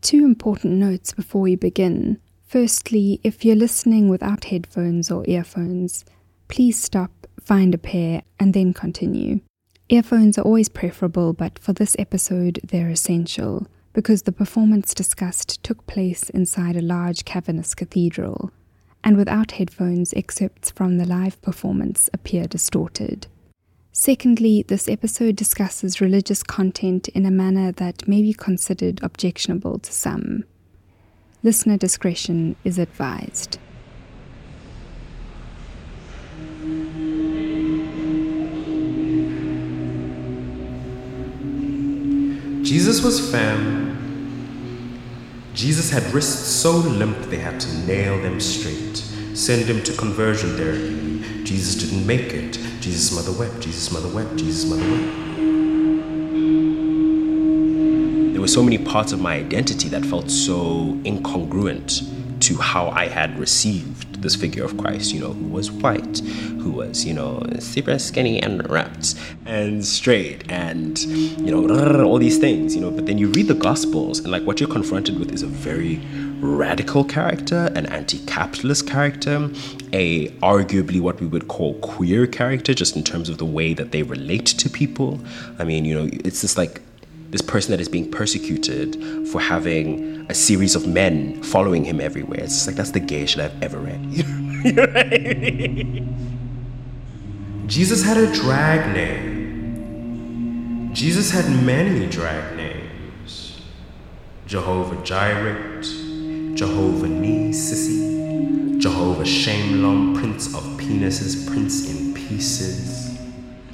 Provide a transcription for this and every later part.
Two important notes before we begin. Firstly, if you're listening without headphones or earphones, please stop, find a pair, and then continue. Earphones are always preferable, but for this episode, they're essential because the performance discussed took place inside a large cavernous cathedral, and without headphones, excerpts from the live performance appear distorted. Secondly, this episode discusses religious content in a manner that may be considered objectionable to some. Listener discretion is advised. Jesus was fam. Jesus had wrists so limp they had to nail them straight, send him to conversion therapy. Jesus didn't make it. Jesus' mother wept, Jesus' mother wept, Jesus' mother wept. There were so many parts of my identity that felt so incongruent to how I had received this figure of Christ, you know, who was white, who was, you know, super skinny and wrapped and straight and, you know, all these things, you know. But then you read the Gospels and, like, what you're confronted with is a very radical character, an anti-capitalist character, a arguably what we would call queer character, just in terms of the way that they relate to people. I mean, you know, it's just like this person that is being persecuted for having a series of men following him everywhere. It's like that's the gayest shit I've ever read. Jesus had a drag name. Jesus had many drag names. Jehovah Jireh, Jehovah Sissy, Jehovah Shamelum, Prince of Penises, Prince in Pieces.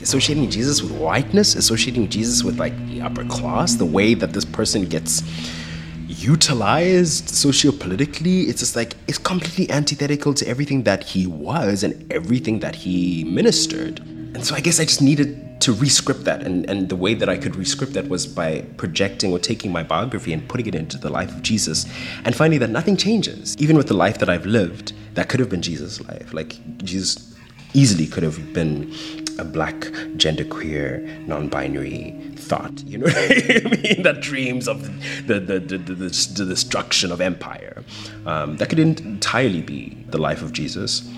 Associating Jesus with whiteness, associating Jesus with like the upper class, the way that this person gets utilized sociopolitically, it's just like it's completely antithetical to everything that he was and everything that he ministered. And so I guess I just needed to rescript that. And, and the way that I could rescript that was by projecting or taking my biography and putting it into the life of Jesus and finding that nothing changes. Even with the life that I've lived, that could have been Jesus' life. Like Jesus easily could have been a black, genderqueer, non binary thought, you know I mean? that dreams of the, the, the, the, the destruction of empire. Um, that could entirely be the life of Jesus.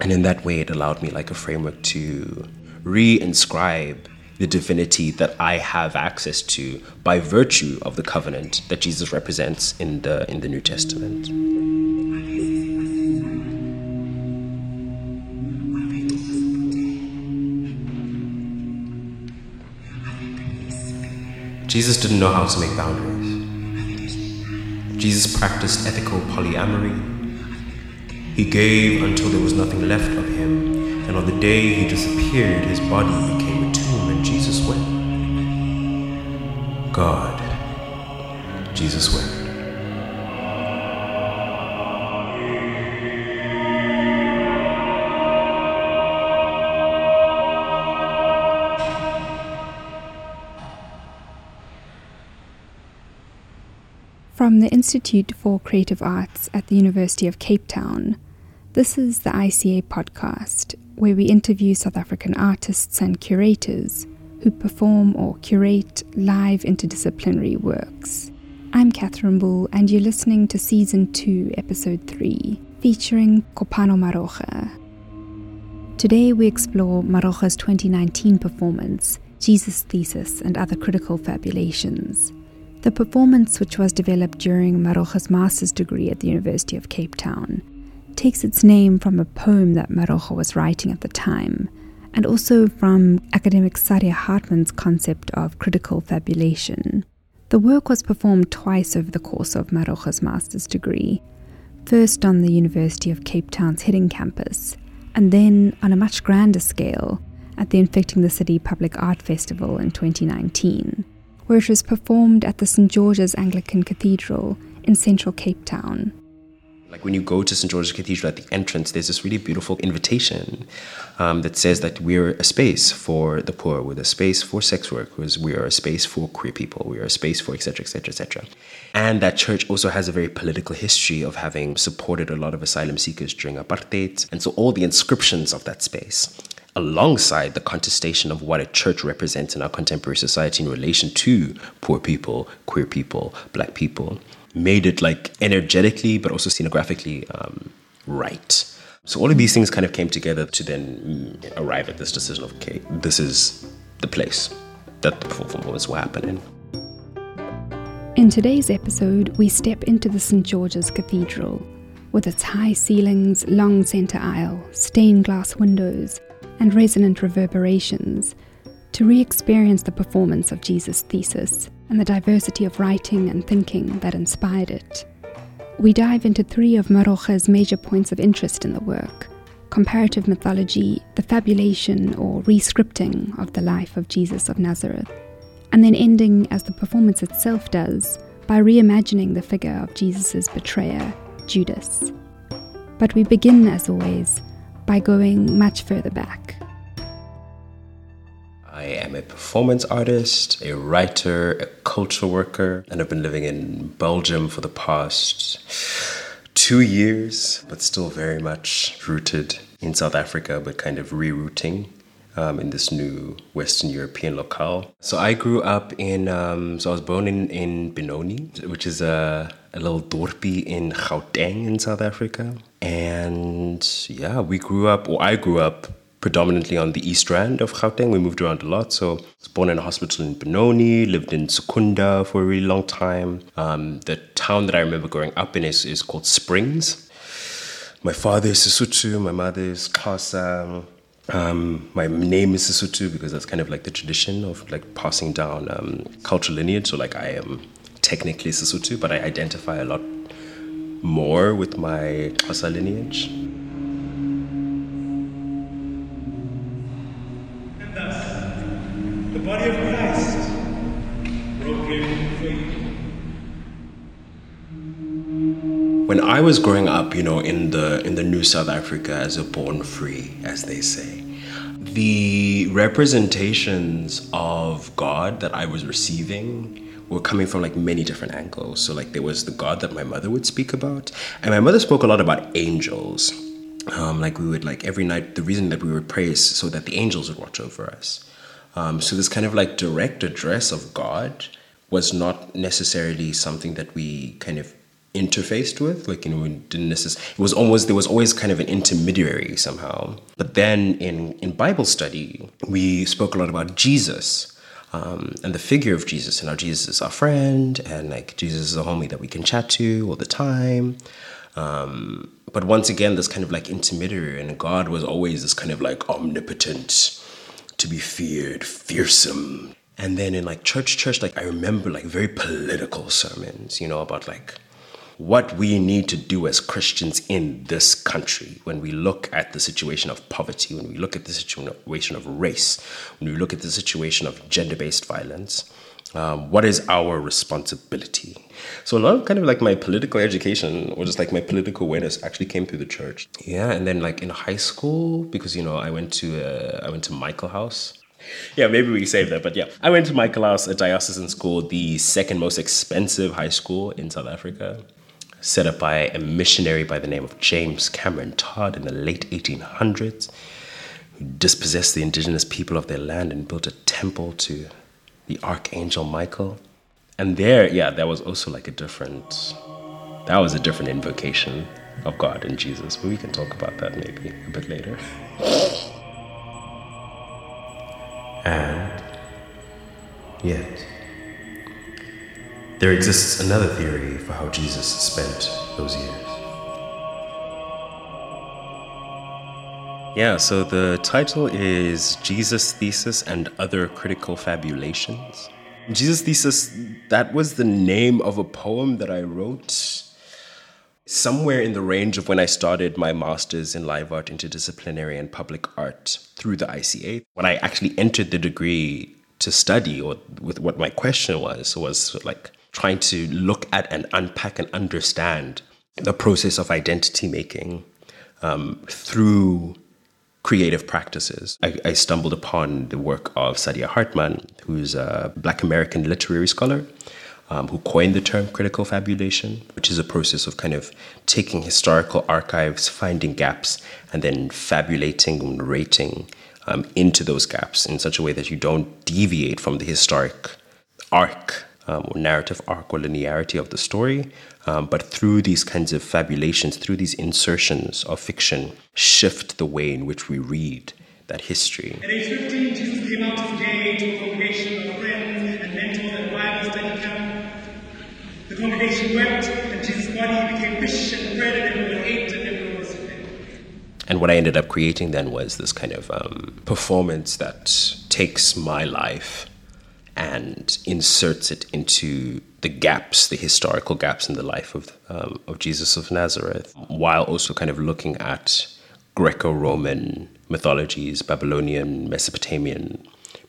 And in that way, it allowed me like a framework to re-inscribe the divinity that I have access to by virtue of the covenant that Jesus represents in the in the New Testament. Jesus didn't know how to make boundaries. Jesus practiced ethical polyamory he gave until there was nothing left of him, and on the day he disappeared, his body became a tomb, and Jesus wept. God, Jesus wept. From the Institute for Creative Arts at the University of Cape Town, this is the ICA podcast, where we interview South African artists and curators who perform or curate live interdisciplinary works. I'm Catherine Boulle, and you're listening to Season 2, Episode 3, featuring Kopano Maroga. Today we explore Maroga's 2019 performance, Jesus' Thesis and Other Critical Fabulations. The performance, which was developed during Maroga's master's degree at the University of Cape Town, takes its name from a poem that Maroga was writing at the time, and also from academic Saidiya Hartman's concept of critical fabulation. The work was performed twice over the course of Maroga's master's degree, first on the University of Cape Town's Hiddingh campus, and then on a much grander scale at the Infecting the City Public Art Festival in 2019, where it was performed at the St. George's Anglican Cathedral in central Cape Town. Like when you go to St. George's Cathedral at the entrance, there's this really beautiful invitation um, that says that we're a space for the poor, we're a space for sex workers, we are a space for queer people, we are a space for etc. etc. etc. And that church also has a very political history of having supported a lot of asylum seekers during apartheid. And so all the inscriptions of that space alongside the contestation of what a church represents in our contemporary society in relation to poor people, queer people, black people, made it like energetically but also scenographically um, right. So all of these things kind of came together to then mm, arrive at this decision of okay, this is the place that the performance will happen in. In today's episode, we step into the St. George's Cathedral with its high ceilings, long centre aisle, stained glass windows, and resonant reverberations to re experience the performance of Jesus' thesis and the diversity of writing and thinking that inspired it. We dive into three of Maroga's major points of interest in the work comparative mythology, the fabulation or rescripting of the life of Jesus of Nazareth, and then ending, as the performance itself does, by reimagining the figure of Jesus' betrayer, Judas. But we begin, as always, by going much further back. A performance artist, a writer, a cultural worker, and I've been living in Belgium for the past two years, but still very much rooted in South Africa, but kind of rerouting um, in this new Western European locale. So I grew up in, um, so I was born in, in Benoni, which is a, a little dorpie in Gauteng in South Africa. And yeah, we grew up, or I grew up predominantly on the east rand of Gauteng. We moved around a lot. So I was born in a hospital in Benoni, lived in Secunda for a really long time. Um, the town that I remember growing up in is, is called Springs. My father is Sesotho, my mother is Xhosa. Um, my name is Sesotho because that's kind of like the tradition of like passing down um, cultural lineage. So like I am technically Sesotho, but I identify a lot more with my Xhosa lineage. The body of Christ broken. When I was growing up, you know, in the in the new South Africa as a born free, as they say, the representations of God that I was receiving were coming from like many different angles. So like there was the God that my mother would speak about, and my mother spoke a lot about angels. Um, like we would like every night. The reason that we would pray is so that the angels would watch over us. Um, so this kind of like direct address of God was not necessarily something that we kind of interfaced with like you know we didn't necessarily it was almost there was always kind of an intermediary somehow. But then in in bible study we spoke a lot about jesus um, and the figure of jesus and how jesus is our friend and like jesus is a homie that we can chat to all the time. Um, but once again this kind of like intermediary and god was always this kind of like omnipotent to be feared fearsome and then in like church church like i remember like very political sermons you know about like what we need to do as Christians in this country when we look at the situation of poverty, when we look at the situation of race, when we look at the situation of gender based violence. Um, what is our responsibility? So a lot of kind of like my political education or just like my political awareness actually came through the church. Yeah, and then like in high school because you know I went to uh, I went to Michaelhouse. Yeah, maybe we save that, but yeah, I went to Michaelhouse, a diocesan school, the second most expensive high school in South Africa set up by a missionary by the name of James Cameron Todd in the late 1800s, who dispossessed the indigenous people of their land and built a temple to the Archangel Michael. And there, yeah, that was also like a different, that was a different invocation of God and Jesus. But we can talk about that maybe a bit later. and yet, there exists another theory for how Jesus spent those years. Yeah, so the title is Jesus Thesis and Other Critical Fabulations. Jesus Thesis, that was the name of a poem that I wrote somewhere in the range of when I started my master's in live art, interdisciplinary, and public art through the ICA. When I actually entered the degree to study, or with what my question was, was like, trying to look at and unpack and understand the process of identity making um, through creative practices. I, I, stumbled upon the work of Saidiya Hartman, who's a Black American literary scholar. Um, who coined the term critical fabulation, which is a process of kind of taking historical archives, finding gaps, and then fabulating, and narrating um, into those gaps in such a way that you don't deviate from the historic arc um, or narrative arc or linearity of the story, um, but through these kinds of fabulations, through these insertions of fiction, shift the way in which we read that history. At age 15, Jesus came out of to a congregation of friends and mentors at Bible study camp. The congregation wept, and Jesus' body became fish and bread, and everyone ate, and everyone was fed. And what I ended up creating then was this kind of um, performance that takes my life and inserts it into the gaps, the historical gaps in the life of, um, of Jesus of Nazareth, while also kind of looking at Greco Roman mythologies, Babylonian, Mesopotamian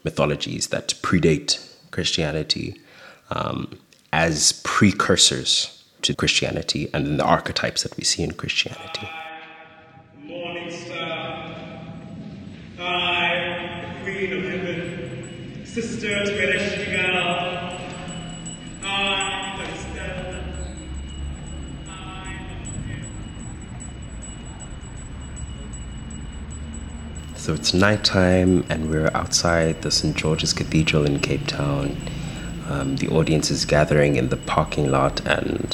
mythologies that predate Christianity um, as precursors to Christianity and then the archetypes that we see in Christianity. Morning star, Queen of Heaven, Sister I, the So it's nighttime, and we're outside the St. George's Cathedral in Cape Town. Um, the audience is gathering in the parking lot, and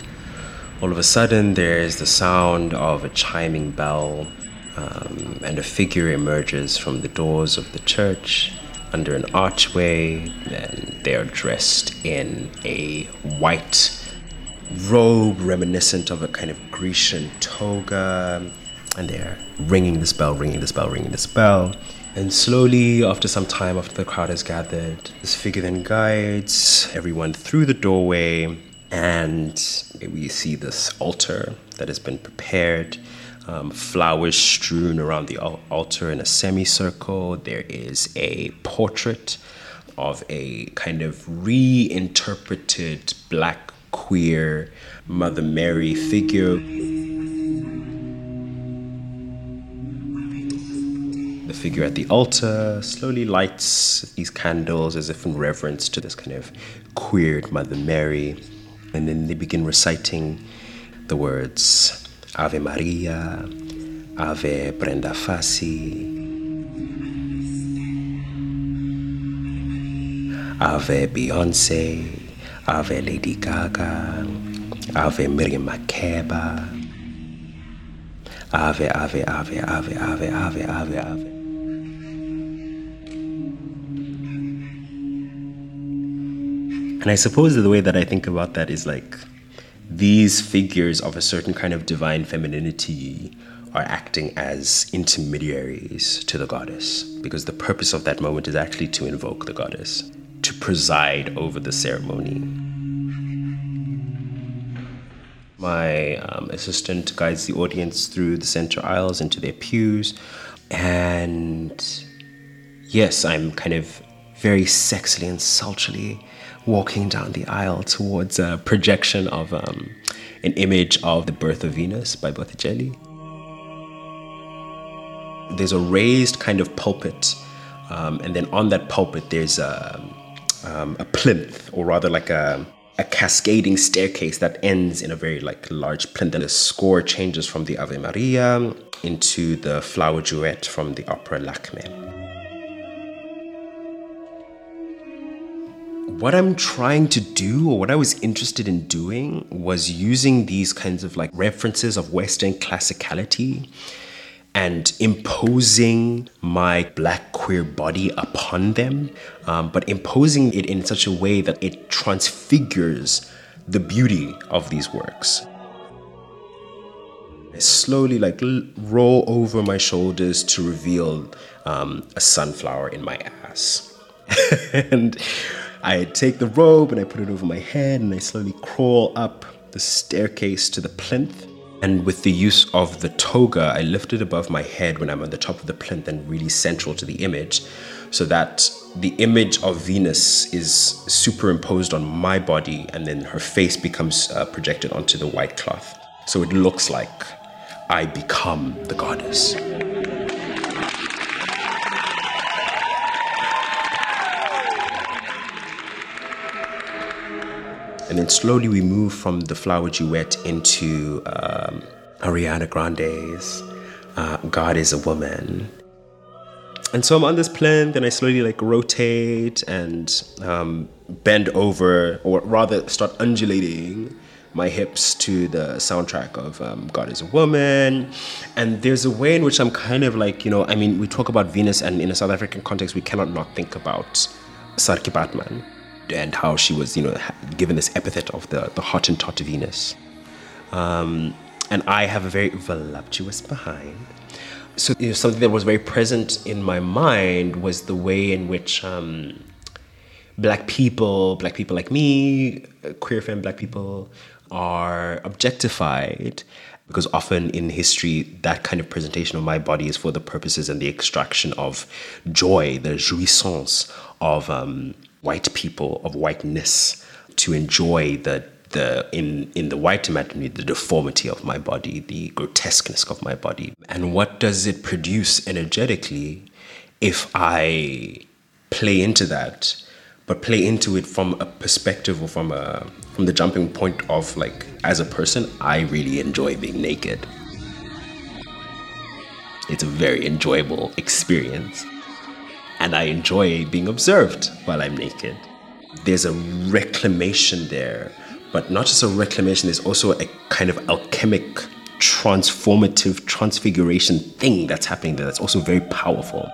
all of a sudden, there's the sound of a chiming bell, um, and a figure emerges from the doors of the church under an archway, and they are dressed in a white robe reminiscent of a kind of Grecian toga. And they're ringing this bell, ringing this bell, ringing this bell. And slowly, after some time, after the crowd has gathered, this figure then guides everyone through the doorway. And we see this altar that has been prepared, um, flowers strewn around the altar in a semicircle. There is a portrait of a kind of reinterpreted black queer Mother Mary figure. The figure at the altar slowly lights these candles as if in reverence to this kind of queered Mother Mary. And then they begin reciting the words Ave Maria, Ave Brenda Fassie, Ave Beyonce, Ave Lady Gaga, Ave Miriam Makeba, Ave, Ave, Ave, Ave, Ave, Ave, Ave, Ave. And I suppose the way that I think about that is like these figures of a certain kind of divine femininity are acting as intermediaries to the goddess because the purpose of that moment is actually to invoke the goddess, to preside over the ceremony. My um, assistant guides the audience through the center aisles into their pews, and yes, I'm kind of very sexily and sultrily walking down the aisle towards a projection of um, an image of the birth of Venus by Botticelli. There's a raised kind of pulpit, um, and then on that pulpit, there's a, um, a plinth, or rather, like a, a cascading staircase that ends in a very like large plinth. And the score changes from the Ave Maria into the flower duet from the opera Lakme. What I'm trying to do, or what I was interested in doing, was using these kinds of like references of Western classicality and imposing my black queer body upon them, um, but imposing it in such a way that it transfigures the beauty of these works. I slowly like l- roll over my shoulders to reveal um, a sunflower in my ass. and I take the robe and I put it over my head and I slowly crawl up the staircase to the plinth. And with the use of the toga, I lift it above my head when I'm on the top of the plinth and really central to the image, so that the image of Venus is superimposed on my body and then her face becomes uh, projected onto the white cloth. So it looks like I become the goddess. And then slowly we move from the flower duet into um, Ariana Grande's uh, God is a Woman. and so I'm on this plinth and I slowly like rotate and um, bend over, or rather start undulating my hips to the soundtrack of um, God is a Woman. And there's a way in which I'm kind of like, you know, I mean, we talk about Venus, and in a South African context, we cannot not think about Saartjie Baartman and how she was, you know, given this epithet of the, the Hottentot Venus. Um, and I have a very voluptuous behind. So you know, something that was very present in my mind was the way in which um, black people, black people like me, queer femme black people, are objectified because often in history that kind of presentation of my body is for the purposes and the extraction of joy the jouissance of um, white people of whiteness to enjoy the the in in the white imaginary the deformity of my body the grotesqueness of my body. And what does it produce energetically if i play into that but play into it from a perspective or from a from the jumping point of like as a person i really enjoy being naked. It's a very enjoyable experience and i enjoy being observed while i'm naked. There's a reclamation there but not just a reclamation there's also a kind of alchemic transformative transfiguration thing that's happening there that's also very powerful.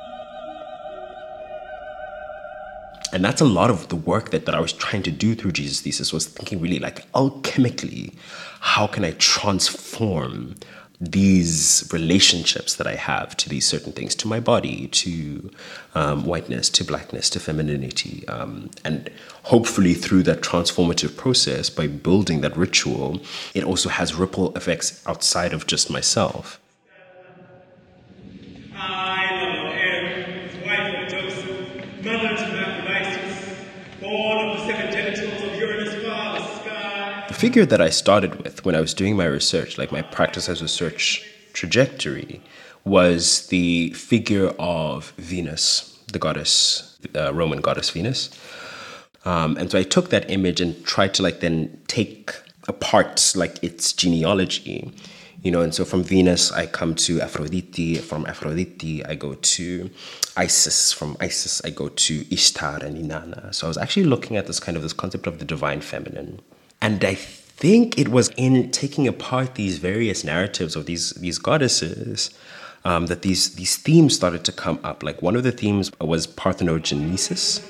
And that's a lot of the work that, that I was trying to do through Jesus Thesis was thinking really like alchemically, how can I transform these relationships that I have to these certain things, to my body, to um, whiteness, to blackness, to femininity. Um, and hopefully, through that transformative process, by building that ritual, it also has ripple effects outside of just myself. Figure that I started with when I was doing my research, like my practice as a research trajectory, was the figure of Venus, the goddess, uh, Roman goddess Venus. Um, and so I took that image and tried to like then take apart like its genealogy, you know. And so from Venus, I come to Aphrodite. From Aphrodite, I go to Isis. From Isis, I go to Ishtar and Inanna. So I was actually looking at this kind of this concept of the divine feminine. And I think it was in taking apart these various narratives of these these goddesses um, that these these themes started to come up. Like one of the themes was parthenogenesis.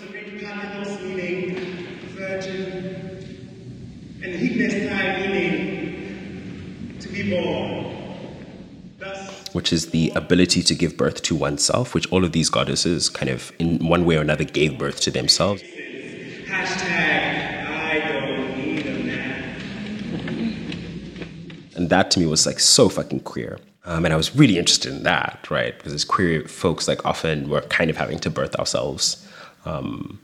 Which is the ability to give birth to oneself, which all of these goddesses kind of, in one way or another, gave birth to themselves. Hashtag that to me was like so fucking queer. Um, and I was really interested in that, right? Because as queer folks, like often we're kind of having to birth ourselves um,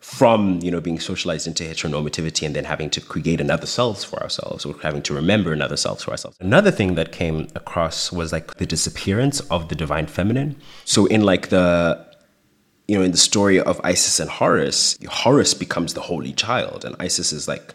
from, you know, being socialized into heteronormativity and then having to create another selves for ourselves or having to remember another selves for ourselves. Another thing that came across was like the disappearance of the divine feminine. So in like the you know, in the story of Isis and Horus, Horus becomes the holy child, and Isis is like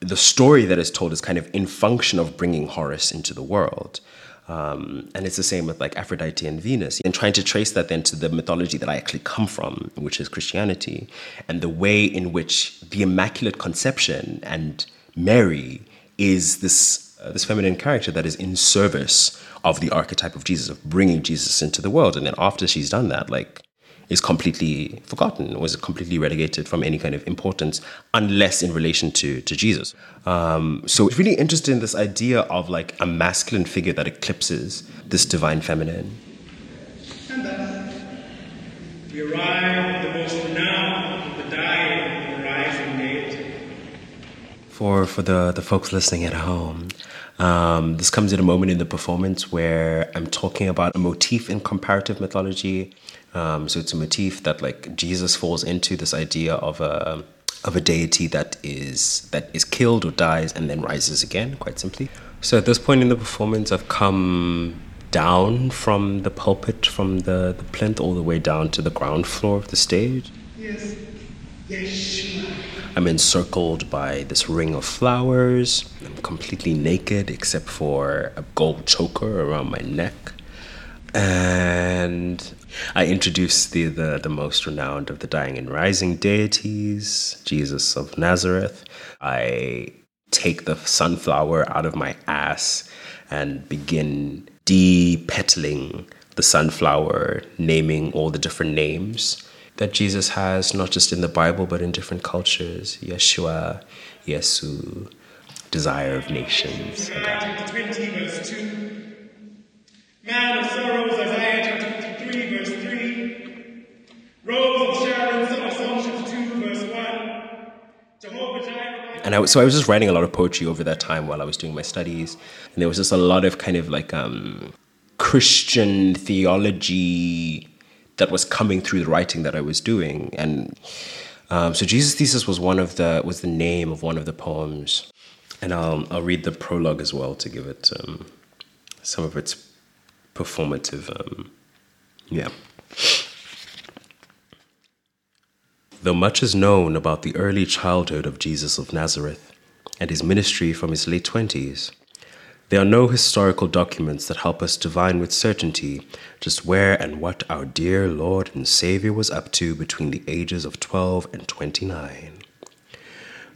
the story that is told is kind of in function of bringing Horus into the world. Um, and it's the same with like Aphrodite and Venus, and trying to trace that then to the mythology that I actually come from, which is Christianity, and the way in which the Immaculate Conception and Mary is this uh, this feminine character that is in service of the archetype of Jesus, of bringing Jesus into the world. And then after she's done that, like is completely forgotten, was completely relegated from any kind of importance, unless in relation to, to Jesus. Um, so it's really interesting this idea of like a masculine figure that eclipses this divine feminine. And thus, we arrive at the most renowned of the dying the rising gate. For, for the, the folks listening at home, um, this comes at a moment in the performance where I'm talking about a motif in comparative mythology um, so it's a motif that like Jesus falls into this idea of a of a deity that is that is killed or dies and then rises again, quite simply. So at this point in the performance, I've come down from the pulpit, from the, the plinth, all the way down to the ground floor of the stage. Yes. Yes. I'm encircled by this ring of flowers. I'm completely naked except for a gold choker around my neck And I introduce the, the, the most renowned of the dying and rising deities, Jesus of Nazareth. I take the sunflower out of my ass and begin de-petaling the sunflower, naming all the different names that Jesus has, not just in the Bible, but in different cultures. Yeshua, Yesu, desire of nations. And I, so I was just writing a lot of poetry over that time while I was doing my studies, and there was just a lot of kind of like um, Christian theology that was coming through the writing that I was doing, and um, so Jesus Thesis was one of the was the name of one of the poems, and I'll I'll read the prologue as well to give it um, some of its performative, um, yeah. Though much is known about the early childhood of Jesus of Nazareth and his ministry from his late 20s, there are no historical documents that help us divine with certainty just where and what our dear Lord and Savior was up to between the ages of 12 and 29.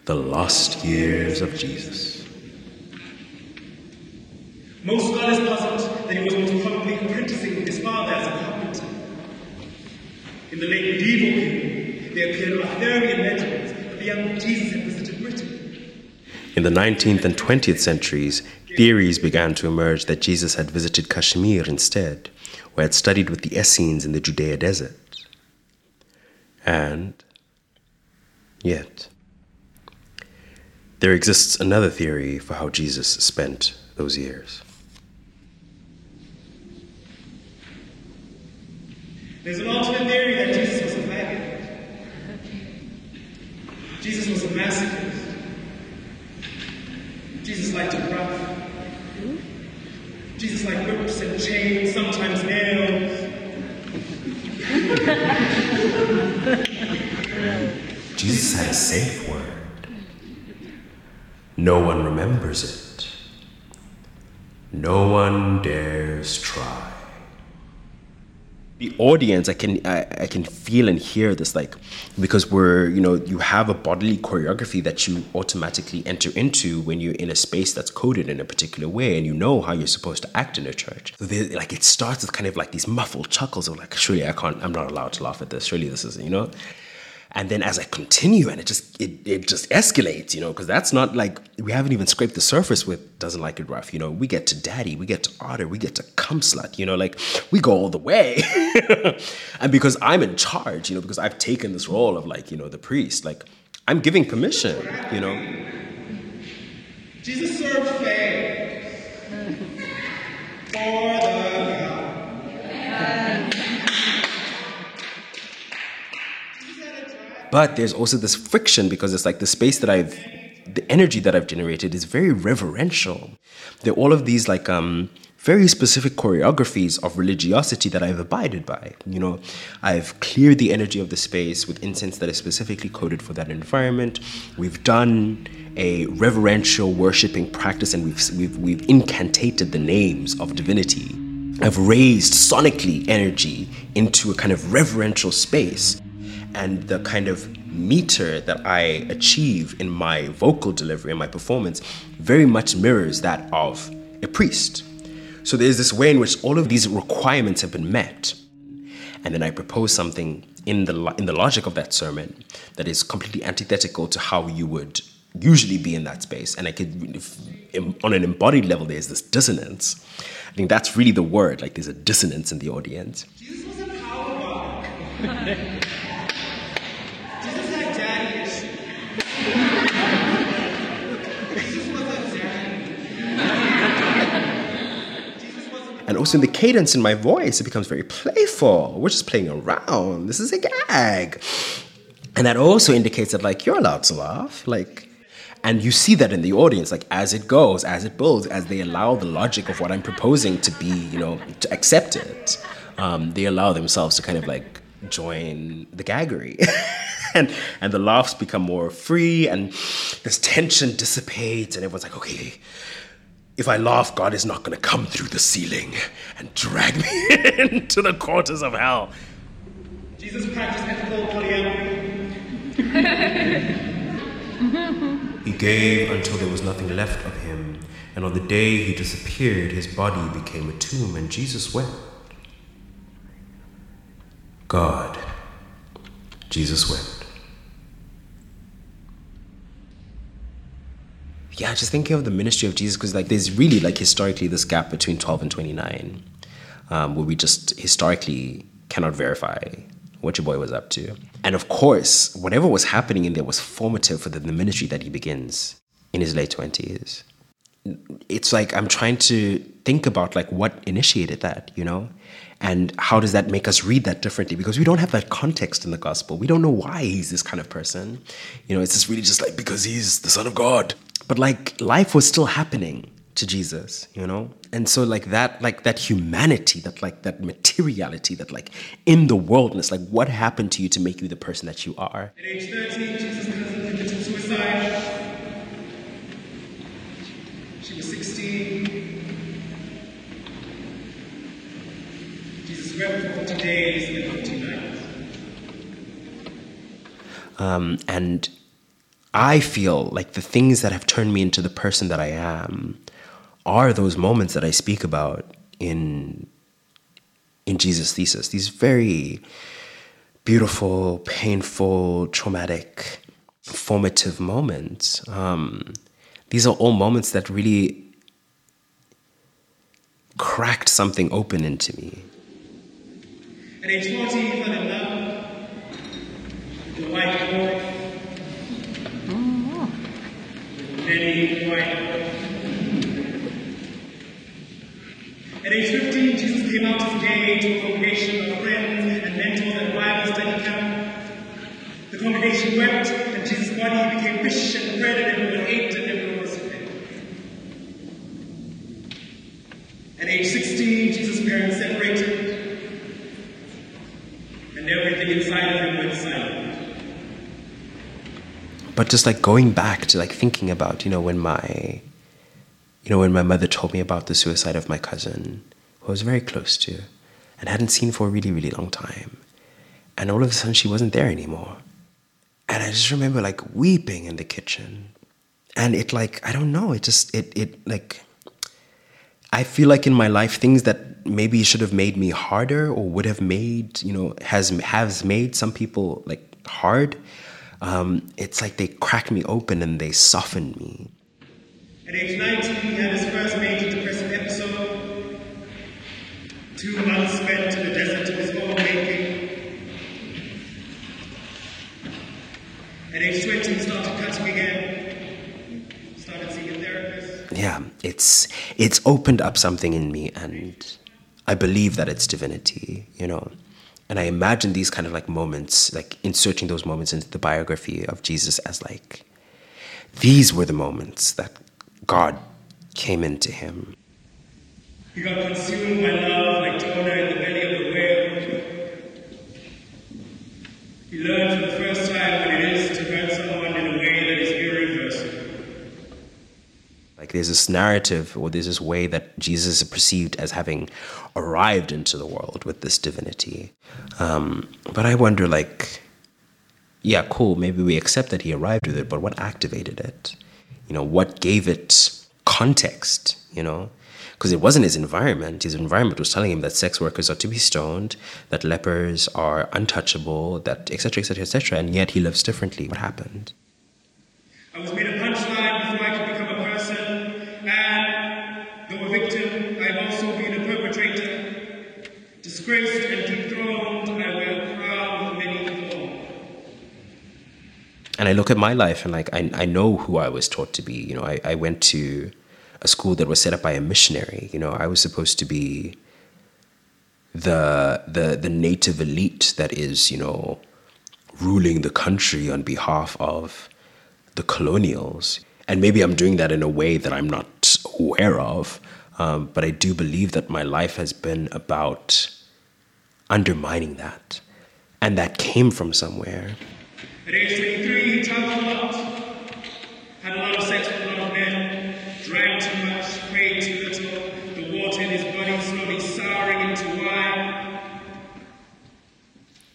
The lost years of Jesus. Most scholars posit that he was most probably apprenticing with his father as a carpenter. In the late medieval there appeared Arthurian legends that the young Jesus had visited Britain. In the 19th and 20th centuries, theories began to emerge that Jesus had visited Kashmir instead, where he had studied with the Essenes in the Judea desert. And yet, there exists another theory for how Jesus spent those years. There's an alternate theory that Jesus was a faggot. Jesus was a masochist. Jesus liked to rough. Jesus liked whips and chains, sometimes nails. Jesus had a safe word. No one remembers it. No one dares try. The audience, I can I, I can feel and hear this like because we're you know you have a bodily choreography that you automatically enter into when you're in a space that's coded in a particular way and you know how you're supposed to act in a church. So like it starts with kind of like these muffled chuckles of like surely I can't I'm not allowed to laugh at this. Surely this is you know and then as I continue and it just it, it just escalates, you know, because that's not like we haven't even scraped the surface with doesn't like it rough, you know. We get to daddy, we get to otter, we get to cum slut, you know, like we go all the way. and because I'm in charge, you know, because I've taken this role of like, you know, the priest, like I'm giving permission, you know. Jesus served fags for the But there's also this friction because it's like the space that I've, the energy that I've generated is very reverential. There are all of these like um, very specific choreographies of religiosity that I've abided by. You know, I've cleared the energy of the space with incense that is specifically coded for that environment. We've done a reverential worshiping practice and we've, we've, we've incantated the names of divinity. I've raised sonically energy into a kind of reverential space and the kind of meter that I achieve in my vocal delivery and my performance very much mirrors that of a priest. So there's this way in which all of these requirements have been met. And then I propose something in the, in the logic of that sermon that is completely antithetical to how you would usually be in that space. And I could, if, im- on an embodied level, there's this dissonance. I think that's really the word, like there's a dissonance in the audience. Jesus was a power bug. Jesus had daddy issues. Jesus was a daddy. Jesus was a And also in the cadence in my voice, it becomes very playful. We're just playing around. This is a gag. And that also indicates that like you're allowed to laugh. Like and you see that in the audience, like as it goes, as it builds, as they allow the logic of what I'm proposing to be, you know, to accept it, um, they allow themselves to kind of like join the gaggery. and and the laughs become more free and this tension dissipates and everyone's like, okay, if I laugh, God is not going to come through the ceiling and drag me into the quarters of hell. Jesus practiced ethical polyamory. He gave until there was nothing left of him, and on the day he disappeared, his body became a tomb, and Jesus wept. God, Jesus wept. Yeah, just thinking of the ministry of Jesus, because like there's really like historically this gap between 12 and 29, um, where we just historically cannot verify what your boy was up to. And of course, whatever was happening in there was formative for the, the ministry that he begins in his late 20s. It's like I'm trying to think about like what initiated that, you know? And how does that make us read that differently? Because we don't have that context in the gospel. We don't know why he's this kind of person. You know, it's just really just like because he's the son of God. But like life was still happening to Jesus, you know? And so like that like that humanity, that like that materiality, that like in the worldness, like what happened to you to make you the person that you are? At age 13, Jesus' committed suicide. She was 16. Jesus wept for 40 days and 40 nights. Um, and I feel like the things that have turned me into the person that I am are those moments that I speak about in in Jesus' thesis. These very beautiful, painful, traumatic, formative moments. Um, these are all moments that really cracked something open into me. At age 40, he fell in love with a white boy. At age 15, Jesus came out as gay to a congregation of friends and mentors at Bible study camp. The congregation wept, and Jesus' body became fish and bread, and everyone ate and everyone was fed. At age 16, Jesus' parents separated, and everything inside of him went silent. But just like going back to like thinking about you know when my you know when my mother told me about the suicide of my cousin who I was very close to and hadn't seen for a really really long time and all of a sudden she wasn't there anymore. And I just remember like weeping in the kitchen. And it like I don't know it just it it like I feel like in my life things that maybe should have made me harder or would have made you know has has made some people like hard um, it's like they cracked me open and they softened me At age 19, he had his first major depressive episode. Two months spent in the desert of his own making. At age 20, he started cutting again. Started seeing a therapist. yeah it's it's opened up something in me and i believe that it's divinity you know and i imagine these kind of like moments like inserting those moments into the biography of jesus as like these were the moments that god came into him He got consumed by love like Jonah in the belly of the whale. He learned like there's this narrative or there's this way that jesus is perceived as having arrived into the world with this divinity. Um, but i wonder like yeah cool maybe we accept that he arrived with it but what activated it? You know what gave it context you know? Because it wasn't his environment. His environment was telling him that sex workers are to be stoned that lepers are untouchable that etc etc etc and yet he lives differently. What happened? I was made a punchline and I look at my life and like I, I know who I was taught to be. You know, I, I went to a school that was set up by a missionary. You know, I was supposed to be the the the native elite that is, you know, ruling the country on behalf of the colonials. And maybe I'm doing that in a way that I'm not aware of. Um, but I do believe that my life has been about undermining that. And that came from somewhere. Didn't a lot. Had a lot of sex with a lot of men. Drank too much, paid too little. The water in his body slowly souring into wine.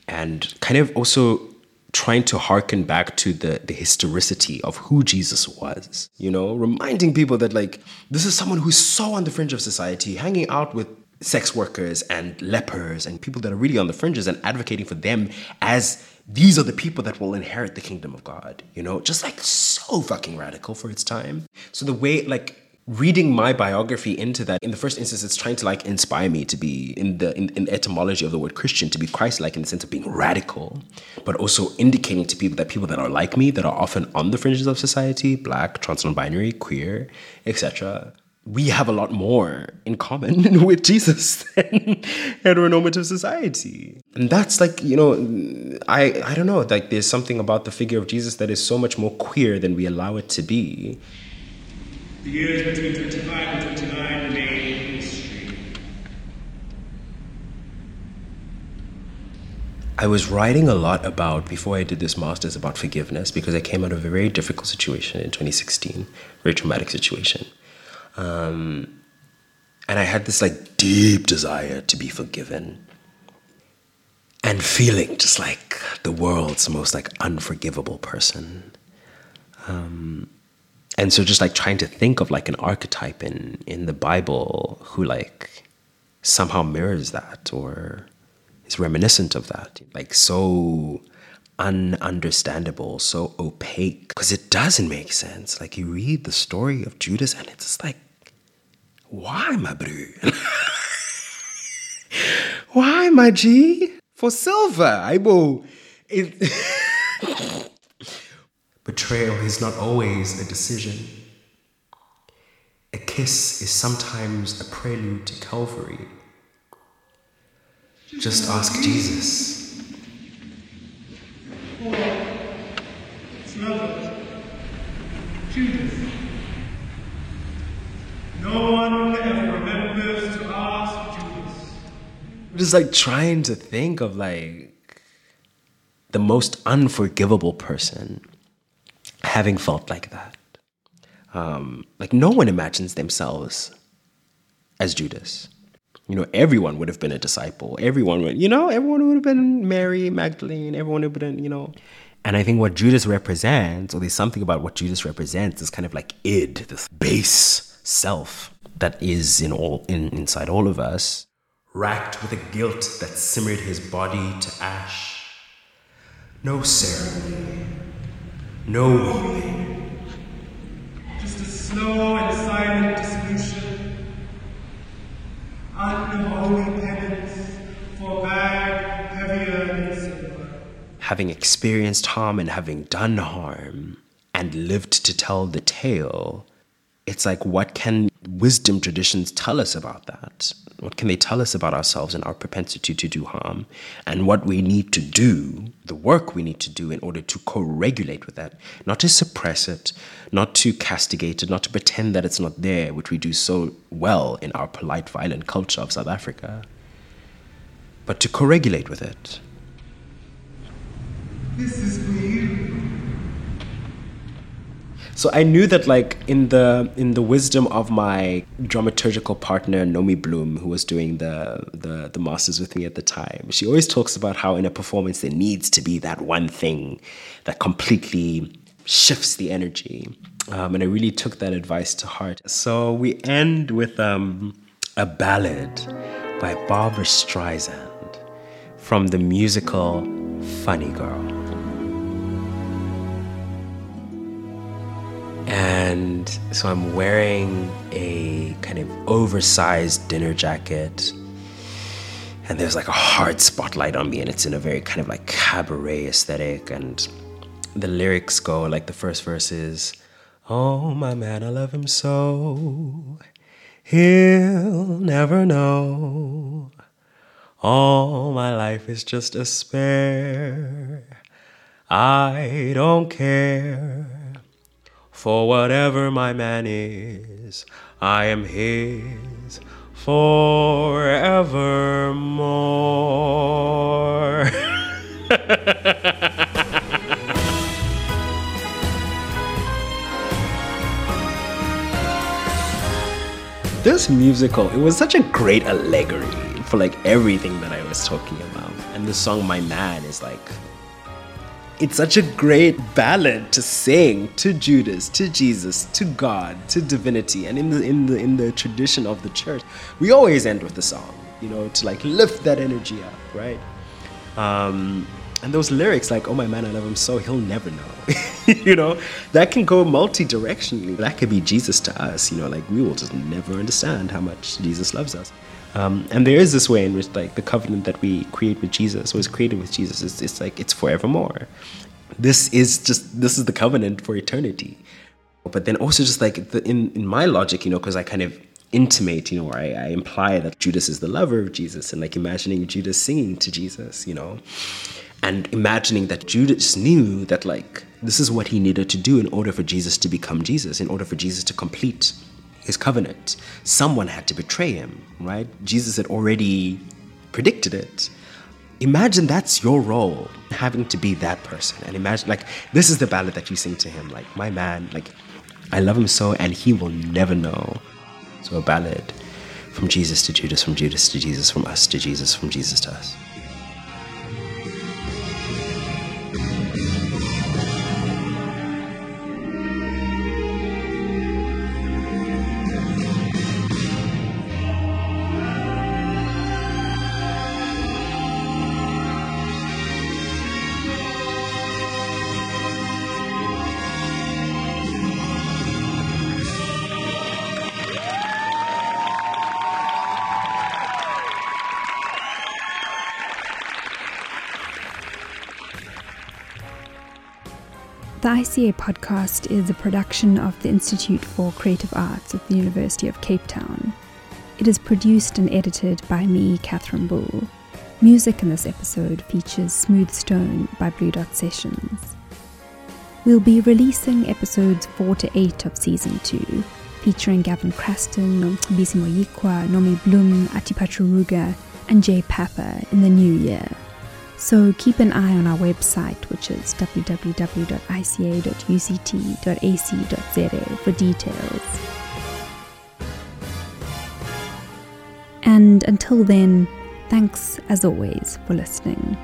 And kind of also trying to hearken back to the, the historicity of who Jesus was, you know, reminding people that, like, this is someone who's so on the fringe of society, hanging out with sex workers and lepers and people that are really on the fringes and advocating for them as these are the people that will inherit the kingdom of God, you know, just like so fucking radical for its time. So the way, like, reading my biography into that in the first instance it's trying to like inspire me to be in the in, in etymology of the word christian to be christ-like in the sense of being radical but also indicating to people that people that are like me that are often on the fringes of society black trans non-binary queer etc we have a lot more in common with Jesus than heteronormative society. And that's like, you know, I I don't know, like there's something about the figure of Jesus that is so much more queer than we allow it to be. The years between 25 and 29 remain history. I was writing a lot about, before I did this master's, about forgiveness because I came out of a very difficult situation in 2016, very traumatic situation. Um, and I had this like deep desire to be forgiven and feeling just like the world's most like unforgivable person. Um, and so just like trying to think of like an archetype in in the Bible who like somehow mirrors that or is reminiscent of that. Like so ununderstandable, so opaque. Because it doesn't make sense. Like you read the story of Judas and it's like why, my bro? Why, my G? For silver, I will. It Betrayal is not always a decision. A kiss is sometimes a prelude to Calvary. Just ask Jesus. It's Judas. No one Just like trying to think of like the most unforgivable person having felt like that. Um, like no one imagines themselves as Judas. You know, everyone would have been a disciple. Everyone would, you know, everyone would have been Mary, Magdalene, everyone would have been, you know. And I think what Judas represents, or there's something about what Judas represents, is kind of like id, this base self that is in all in, inside all of us, racked with a guilt that simmered his body to ash. No ceremony, no weeping. Just a slow and silent dissolution. Unholy penance for bag heavier than silver. Having experienced harm and having done harm and lived to tell the tale, it's like, what can wisdom traditions tell us about that? What can they tell us about ourselves and our propensity to do harm? And what we need to do, the work we need to do in order to co regulate with that, not to suppress it, not to castigate it, not to pretend that it's not there, which we do so well in our polite, violent culture of South Africa, but to co regulate with it. This is for you. So I knew that like in the in the wisdom of my dramaturgical partner Nomi Bloom, who was doing the, the the masters with me at the time, she always talks about how in a performance there needs to be that one thing that completely shifts the energy. Um, and I really took that advice to heart. So we end with um, a ballad by Barbra Streisand from the musical Funny Girl. And so I'm wearing a kind of oversized dinner jacket. And there's like a hard spotlight on me, and it's in a very kind of like cabaret aesthetic. And the lyrics go like the first verse is, Oh, my man, I love him so. He'll never know. All my life is just a spare. I don't care. For whatever my man is, I am his forevermore. this musical, it was such a great allegory for like everything that I was talking about. And the song My Man is like it's such a great ballad to sing to Judas, to Jesus, to God, to divinity. And in the in the in the tradition of the church, we always end with the song, you know, to like lift that energy up, right? Um, and those lyrics like oh my man i love him so he'll never know you know that can go multi-directionally that could be jesus to us you know like we will just never understand how much jesus loves us um, and there is this way in which like the covenant that we create with jesus was created with jesus it's, it's like it's forevermore. This is just this is the covenant for eternity. But then also just like the, in, in my logic you know because i kind of intimate, you know, or I, I, imply that Judas is the lover of Jesus and like imagining Judas singing to Jesus, you know and imagining that Judas knew that like this is what he needed to do in order for Jesus to become Jesus, in order for Jesus to complete his covenant. Someone had to betray him, right? Jesus had already predicted it. Imagine that's your role, having to be that person. And imagine, like, this is the ballad that you sing to him, like, my man, like, I love him so, and he will never know. So, a ballad from Jesus to Judas, from Judas to Jesus, from us to Jesus, from Jesus to us. The ICA podcast is a production of the Institute for Creative Arts at the University of Cape Town. It is produced and edited by me, Catherine Boulle. Music in this episode features Smooth Stone by Blue Dot Sessions. We'll be releasing episodes 4 to 8 of season 2, featuring Gavin Krastin, Nomcebisi Moyikwa, Nomi Bloom, Athi-Patra Ruga, and Jay Pather in the new year. So keep an eye on our website, which is www.ica.uct.ac.za for details. And until then, thanks as always for listening.